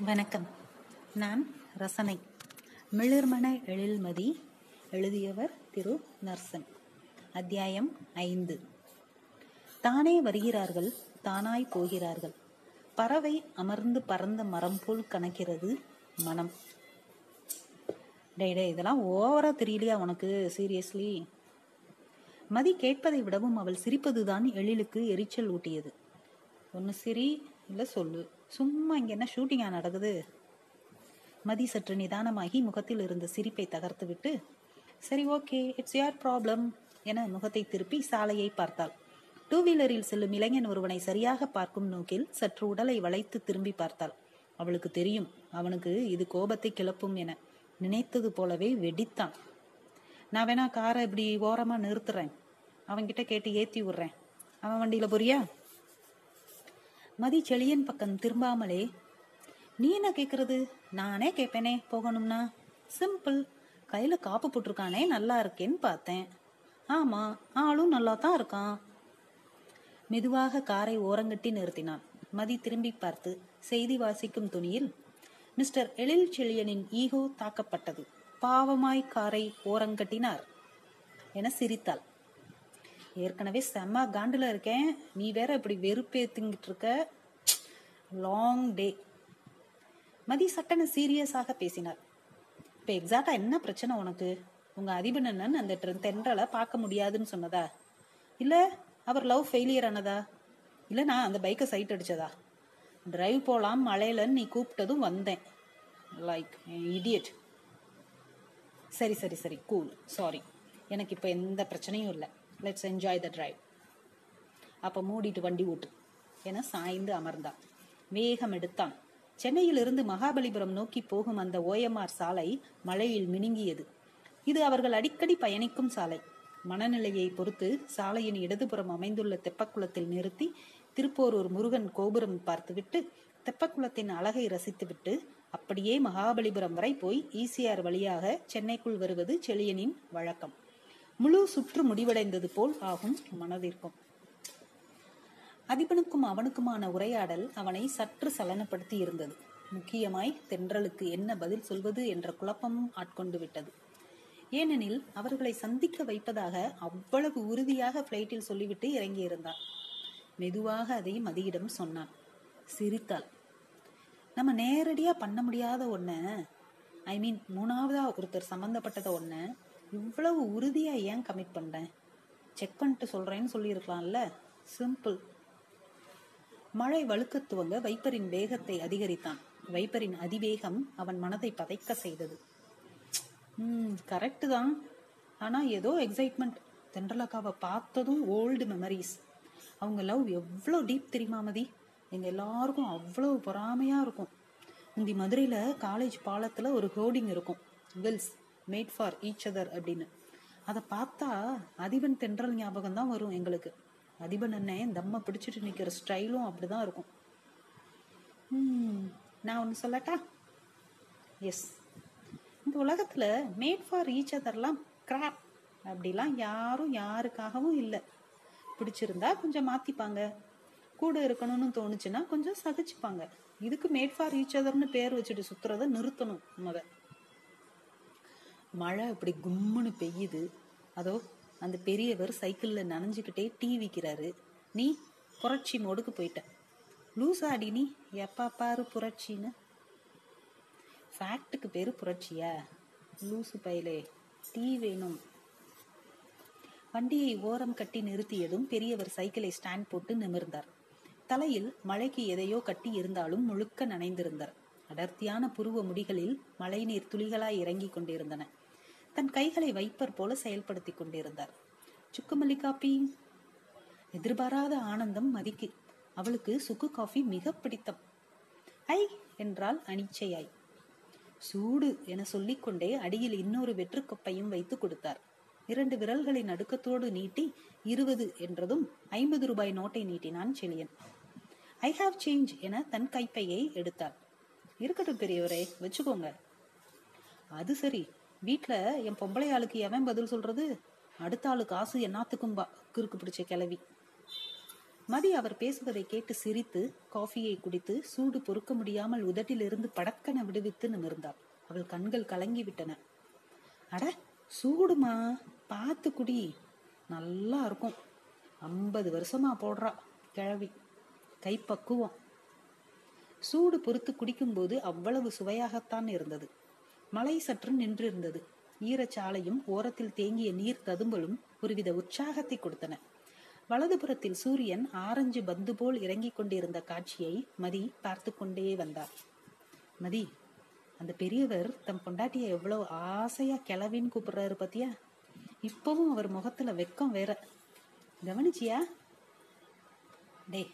வணக்கம். நான் ரசனை. மிளிர்மன எழில்மதி எழுதியவர் திரு நர்சன். அத்தியாயம் ஐந்து. தானே வருகிறார்கள் தானாய் போகிறார்கள். பறவை அமர்ந்து பறந்த மரம் போல் கணக்கிறது மனம். டே டே இதெல்லாம் ஓவரா தெரியலையா உனக்கு? சீரியஸ்லி. மதி கேட்பதை விடவும் அவள் சிரிப்பதுதான் எழிலுக்கு எரிச்சல் ஊட்டியது. ஒன்னு சிரி இல்ல சொல்லு. சும்மா இங்க என்ன ஷூட்டிங்கா நடக்குது? மதி சற்று நிதானமாகி முகத்தில் இருந்த சிரிப்பை தகர்த்துவிட்டு சரி ஓகே இட்ஸ் யார் ப்ராப்ளம் என முகத்தை திருப்பி சாலையை பார்த்தாள். டூ வீலரில் செல்லும் இளைஞன் ஒருவனை சரியாக பார்க்கும் நோக்கில் சற்று உடலை வளைத்து திரும்பி பார்த்தாள். அவளுக்கு தெரியும் அவனுக்கு இது கோபத்தை கிளப்பும் என நினைத்தது போலவே வெடித்தான். நான் வேணா காரை இப்படி ஓரமா நிறுத்துறேன். அவன்கிட்ட கேட்டு ஏத்தி விடுறேன். அவன் வண்டியில புரியா மதி செழியன் பக்கம் திரும்பாமலே நீ என்ன கேக்குறது? நானே கேட்பேனே போகணும்னா? சிம்பிள். கையில காப்பு போட்டிருக்கானே நல்லா இருக்கேன்னு பார்த்தேன். ஆமா ஆளும் நல்லா தான் இருக்கான். மெதுவாக காரை ஓரங்கட்டி நிறுத்தினான். மதி திரும்பி பார்த்து செய்தி வாசிக்கும் துணியில் மிஸ்டர் எழில் செழியனின் ஈகோ தாக்கப்பட்டது. பாவமாய் காரை ஓரங்கட்டினார். என சிரித்தாள். ஏற்கனவே செம்ம காண்டுல இருக்கேன். நீ வேற இப்படி வெறுப்பேத்துங்கிட்டு இருக்க லாங் டே மதி சட்டன சீரியஸாக பேசினார் இப்ப எக்ஸாக்டா என்ன பிரச்சனை உனக்கு? உங்க அதிபனன் அந்த தென்றலை பார்க்க முடியாதுன்னு சொன்னதா? இல்ல அவர் லவ் ஃபெயிலியர் ஆனதா? இல்ல நான் அந்த பைக்கை சைட் அடிச்சதா? டிரைவ் போலாம் மழையிலன்னு நீ கூப்பிட்டதும் வந்தேன். லைக் இடியட் சரி சரி சரி கூல் சாரி எனக்கு இப்போ எந்த பிரச்சனையும் இல்லை. லெட்ஸ் என்ஜாய் த டிரைவ் அப்போ மூடிட்டு வண்டி ஓட்டு. என சாய்ந்து அமர்ந்தான். வேகம் எடுத்தான். சென்னையிலிருந்து மகாபலிபுரம் நோக்கி போகும் அந்த ஓஎம்ஆர் சாலை மழையில் மினுங்கியது. இது அவர்கள் அடிக்கடி பயணிக்கும் சாலை. மனநிலையை பொறுத்து சாலையின் இடதுபுறம் அமைந்துள்ள தெப்பக்குளத்தில் நிறுத்தி திருப்போரூர் முருகன் கோபுரம் பார்த்துவிட்டு தெப்பக்குளத்தின் அழகை ரசித்துவிட்டு அப்படியே மகாபலிபுரம் வரை போய் ஈசிஆர் வழியாக சென்னைக்குள் வருவது செழியனின் வழக்கம். முழு சுற்று முடிவடைந்தது போல் ஆகும் மனதிற்கும். அதிபனுக்கும் அவனுக்குமான உரையாடல் அவனை சற்று சலனப்படுத்தி இருந்தது முக்கியமாய் தென்றலுக்கு என்ன பதில் சொல்வது என்ற குழப்பமும் ஆட்கொண்டு விட்டது. ஏனெனில் அவர்களை சந்திக்க வைப்பதாக அவ்வளவு உறுதியாக பிளைட்டில் சொல்லிவிட்டு இறங்கியிருந்தான். மெதுவாக அதை மதியிடம் சொன்னான். சிரித்தாள். நம்ம நேரடியா பண்ண முடியாத ஒன்று ஐ மீன் மூணாவதா ஒருத்தர் சம்பந்தப்பட்டத ஒன்று இவ்வளவு உறுதியா ஏன் கமிட் பண்றேன்? செக் பண்ணிட்டு சொல்றேன்னு சொல்லியிருக்கலாம்ல? சிம்பிள் மழை வழுக்க துவங்க வைப்பரின் வேகத்தை அதிகரித்தான். வைப்பரின் அதிவேகம் அவன் மனதை பதைக்க செய்தது. ம் கரெக்டு தான். ஆனா ஏதோ எக்ஸைட்மெண்ட் தென்றலக்காவை பார்த்ததும் ஓல்டு மெமரிஸ் அவங்க லவ் எவ்வளோ டீப் தெரியுமா மதி? எங்க எல்லாருக்கும் அவ்வளவு பொறாமையா இருக்கும். இந்த மதுரையில காலேஜ் பாலத்துல ஒரு ஹோர்டிங் இருக்கும். Wills made for each other அப்படின்னு. அதை பார்த்தா அதிபன் தென்றல் ஞாபகம் தான் வரும் எங்களுக்கு. அதிபன் அண்ணன் தம்ம பிடிச்சிட்டு நிற்கிற ஸ்டைலும் அப்படிதான் இருக்கும். நான் ஒன்று சொல்லட்டா? எஸ் இந்த உலகத்தில் மேட் ஃபார் ஈச் அதர்லாம் கிராப் அப்படிலாம் யாரும் யாருக்காகவும் இல்லை. பிடிச்சிருந்தா கொஞ்சம் மாற்றிப்பாங்க கூட இருக்கணும்னு தோணுச்சுன்னா கொஞ்சம் சகிச்சுப்பாங்க. இதுக்கு மேட் ஃபார் ஈச் அதர்னு பேர் வச்சுட்டு சுற்றுறதை நிறுத்தணும் முத மழை அப்படி கும்முன்னு பெய்யுது. அதோ அந்த பெரியவர் சைக்கிளில் நனைஞ்சுக்கிட்டே டீ விற்கிறாரு நீ புரட்சி மோடுக்கு போயிட்ட. லூசாடி ஆடி நீ. எப்பா பாரு புரட்சின்னு. ஃபேக்டுக்கு பேர் புரட்சியா? லூசு பையலே டீ வேணும். வண்டியை ஓரம் கட்டி நிறுத்தியதும் பெரியவர் சைக்கிளை ஸ்டாண்ட் போட்டு நிமிர்ந்தார். தலையில் மழைக்கு எதையோ கட்டி இருந்தாலும் முழுக்க நனைந்திருந்தார். அடர்த்தியான புருவ முடிகளில் மழைநீர் துளிகளாய் இறங்கிக் கொண்டிருந்தன. தன் கைகளை வைப்பர் போல செயல்படுத்தி கொண்டிருந்தார். சுக்குமல்லி காப்பி எதிர்பாராத ஆனந்தம் மதிக்கு. அவளுக்கு சுக்கு காஃபி மிக பிடித்தம். ஐ என்றால் அனிச்சையாய். சூடு என சொல்லிக்கொண்டே அடியில் இன்னொரு வெற்று கொப்பையும் வைத்து கொடுத்தார். இரண்டு விரல்களை நடுக்கத்தோடு நீட்டி இருபது என்றதும் ஐம்பது ரூபாய் நோட்டை நீட்டினான் செழியன். ஐ ஹாவ் சேஞ்ச் என தன் கைப்பையை எடுத்தார் இருக்கட்டும் பெரியவரே வச்சுக்கோங்க. அது சரி வீட்ல என் பொம்பளை ஆளுக்கு எவன் பதில் சொல்றது? அடுத்த ஆளு காசு என்னத்துக்கும் பா பிடிச்ச கிளவி மதி அவர் பேசுவதை கேட்டு சிரித்து காஃபியை குடித்து சூடு பொறுக்க முடியாமல் உதட்டிலிருந்து படக்கன விடுவித்து நிமிர்ந்தாள். அவள் கண்கள் கலங்கி விட்டன அட சூடுமா? பார்த்து குடி. நல்லா இருக்கும். ஐம்பது வருஷமா போடுறா கிழவி. கைப்பக்குவம். சூடு பொறுத்து குடிக்கும்போது அவ்வளவு சுவையாகத்தான் இருந்தது. மழை சற்று நின்றிருந்தது. ஈரச்சாலையும் ஓரத்தில் தேங்கிய நீர் ததும்பலும் ஒருவித உற்சாகத்தை கொடுத்தன. வலதுபுறத்தில் சூரியன் ஆரஞ்சு பந்து போல் இறங்கிக் கொண்டிருந்த காட்சியை மதி பார்த்து கொண்டே வந்தார். மதி அந்த பெரியவர் தம் பொண்டாட்டிய எவ்வளவு ஆசையா கிளவின்னு கூப்பிடுறாரு பத்தியா? இப்பவும் அவர் முகத்துல வெக்கம் வேற. கவனிச்சியா? டே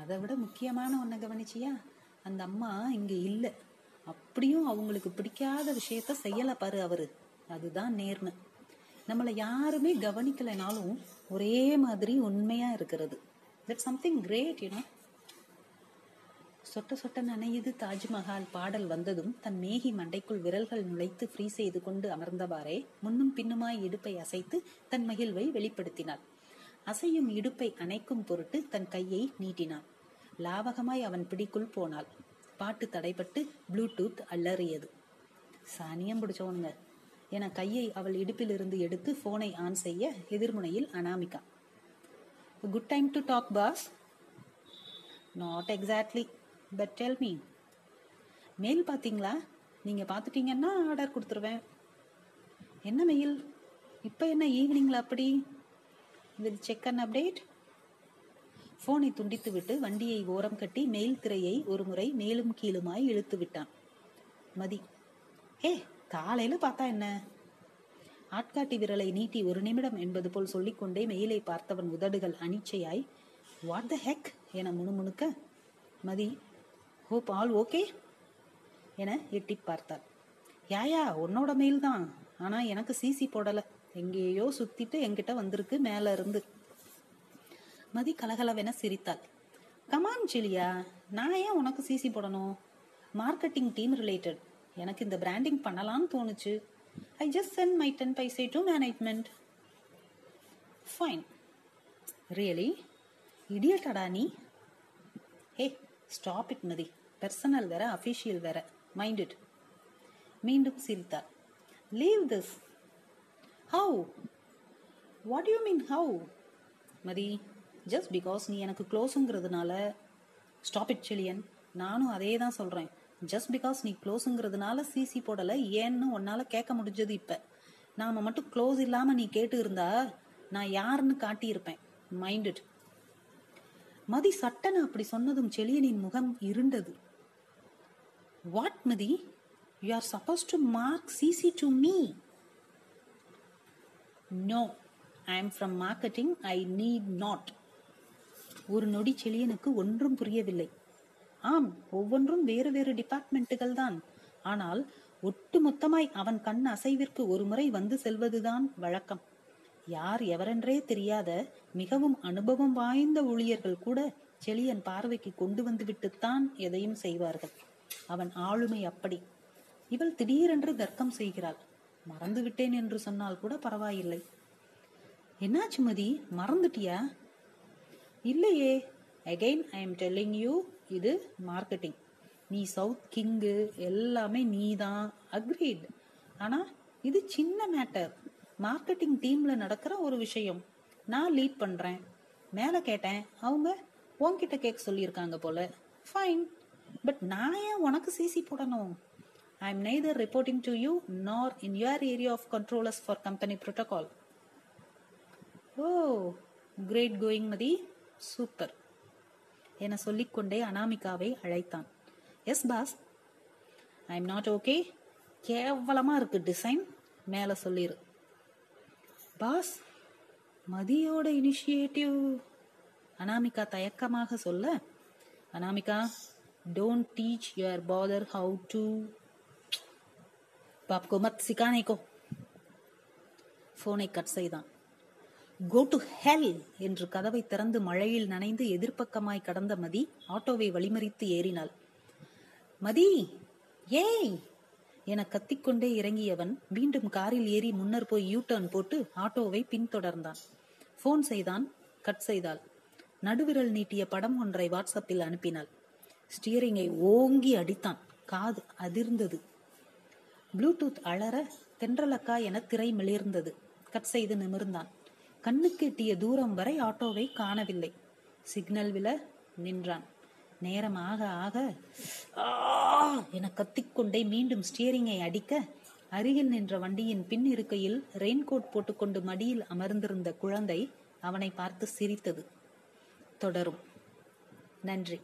அதை விட முக்கியமான ஒன்ன கவனிச்சியா? அந்த அம்மா இங்க இல்லை. அப்படியும் அவங்களுக்கு பிடிக்காத விஷயத்த செய்யல பாரு அவரு. அதுதான் நேர்மை. நம்மளை யாருமே கவனிக்கலைனாலும் ஒரே மாதிரி உண்மையா இருக்கிறது. தட் சம்திங் கிரேட் யூனோ சொட்ட சொட்ட நனையுது தாஜ்மஹால் பாடல் வந்ததும் தன் மேகி மண்டைக்குள் விரல்கள் நுழைத்து ஃப்ரீ செய்து கொண்டு அமர்ந்தவாறே முன்னும் பின்னுமாய் இடுப்பை அசைத்து தன் மகிழ்வை வெளிப்படுத்தினாள். அசையும் இடுப்பை அணைக்கும் பொருட்டு தன் கையை நீட்டினான் லாவகமாய் அவன் பிடிக்குள் போனாள். பாட்டு தடைப்பட்டு ப்ளூடூத் அலறியது. சானியம் பிடிச்சவனுங்க. என கையை அவள் இடுப்பிலிருந்து எடுத்து போனை ஆன் செய்ய எதிர்முனையில் Anamika. Good time to talk boss not exactly but tell me mail பார்த்தீங்களா? நீங்கள் பார்த்துட்டீங்கன்னா ஆர்டர் கொடுத்துருவேன். என்ன மெயில் இப்போ என்ன ஈவினிங்கில் அப்படி? இது செக் அண்ட் அப்டேட் போனை துண்டித்துவிட்டு வண்டியை ஓரம் கட்டி மெயில் திரையை ஒரு முறை மேலும் கீழுமாய் இழுத்து விட்டான் மதி ஏ காலையில பார்த்தா என்ன? ஆட்காட்டி விரலை நீட்டி ஒரு நிமிடம் என்பது போல் சொல்லிக்கொண்டே மெயிலை பார்த்தவன் உதடுகள் அனிச்சையாய் வாட் த ஹெக் என முணுமுணுக்க மதி ஹோப் ஆல் ஓகே என எட்டி பார்த்தார் யாயா உன்னோட மெயில் தான். ஆனா எனக்கு சிசி போடல. எங்கேயோ சுத்திட்டு என்கிட்ட வந்திருக்கு மேல இருந்து. மதி கலகலவென சிரித்தாள். கமான் சிலியா நான் ஏன் உனக்கு சிசி போடணும்? மார்க்கெட்டிங் டீம் ரிலேட்டட் எனக்கு இந்த பிராண்டிங் பண்ணலாம்னு தோணுச்சு. I just sent my ten பைசை to management fine really இடியட்டடா நீ. Hey stop it Mathi. Personal வேற அஃபிஷியல் வேற. மைண்ட் இட் மீண்டும் சிரித்தார் leave this how what you mean how Mathi just because நீ எனக்கு க்ளோஸுங்கிறதுனால ஸ்டாப் இட் செலியன் நானும் அதே தான் சொல்கிறேன் ஜஸ்ட் பிகாஸ் நீ க்ளோஸுங்கிறதுனால சிசி போடலை ஏன்னு உன்னால் கேட்க முடிஞ்சது இப்போ. நாம் மட்டும் க்ளோஸ் இல்லாமல் நீ கேட்டு இருந்தா நான் யாருன்னு காட்டியிருப்பேன். மைண்டட் மதி சட்டன அப்படி சொன்னதும் செலியனின் முகம் இருண்டது. What Mathi? You are suppose to mark CC to me no I am from marketing I need not ஒரு நொடி செழியனுக்கு ஒன்றும் புரியவில்லை. ஆம் ஒவ்வொன்றும் வேறு வேறு டிபார்ட்மெண்ட்டுகள் தான். ஆனால் ஒட்டு மொத்தமாய் அவன் கண் அசைவிற்கு ஒரு முறை வந்து செல்வதுதான் வழக்கம். யார் எவரென்றே தெரியாத மிகவும் அனுபவம் வாய்ந்த ஊழியர்கள் கூட செளியன் பார்வைக்கு கொண்டு வந்து விட்டுத்தான் எதையும் செய்வார்கள். அவன் ஆளுமை அப்படி. இவள் திடீரென்று தர்க்கம் செய்கிறாள். மறந்து விட்டேன் என்று சொன்னால் கூட பரவாயில்லை. என்னாச்சு மதி? மறந்துட்டியா? இல்லையே. Again I am telling you இது மார்க்கெட்டிங் நீ சவுத் கிங்கு எல்லாமே நீ தான் அக்ரீட் ஆனால் இது சின்ன மேட்டர் மார்க்கெட்டிங் டீம்ல நடக்கிற ஒரு விஷயம். நான் லீட் பண்றேன். மேலே கேட்டேன். அவங்க உன்கிட்ட கேட்க சொல்லியிருக்காங்க போல. ஃபைன் பட் நான் ஏன் உனக்கு சிசி போடணும்? I am neither reporting to you nor in your area of controllers for company protocol oh great going Mathi super. என சொல்லிக்கொண்டே அனாமிகாவை அழைத்தான். Yes boss I am not okay கேவலமா இருக்கு டிசைன் மேல சொல்லிரு. பாஸ் மதியோட இனிஷியேட்டிவ் அனாமிகா தயக்கமாக சொல்ல Anamika don't teach your father how to பாப்கோ மத் சிக்கானேக்கோ. போனை கட் செய்தான். கோ டு ஹெல் என்று கதவை திறந்து மழையில் நனைந்து எதிர்ப்பக்கமாய் கடந்த மதி ஆட்டோவை வழிமறித்து ஏறினாள். மதி ஏய்! என கத்திக்கொண்டே இறங்கியவன் மீண்டும் காரில் ஏறி முன்னர் போய் யூ டர்ன் போட்டு ஆட்டோவை பின்தொடர்ந்தான். போன் செய்தான் கட் செய்தாள். நடுவிரல் நீட்டிய படம் ஒன்றை வாட்ஸ்அப்பில் அனுப்பினாள். ஸ்டியரிங்கை ஓங்கி அடித்தான். காது அதிர்ந்தது. ப்ளூடூத் அலற தென்றலக்கா என திரை மிளிர்ந்தது. கட் செய்து நிமிர்ந்தான். கண்ணுக்கெட்டிய தூரம் வரை ஆட்டோவை காணவில்லை. சிக்னல் வில நின்றான். நேரம் ஆக ஆக என கத்திக்கொண்டே மீண்டும் ஸ்டியரிங்கை அடிக்க அருகில் நின்ற வண்டியின் பின் இருக்கையில் ரெயின்கோட் போட்டுக்கொண்டு மடியில் அமர்ந்திருந்த குழந்தை அவனை பார்த்து சிரித்தது. தொடரும். நன்றி.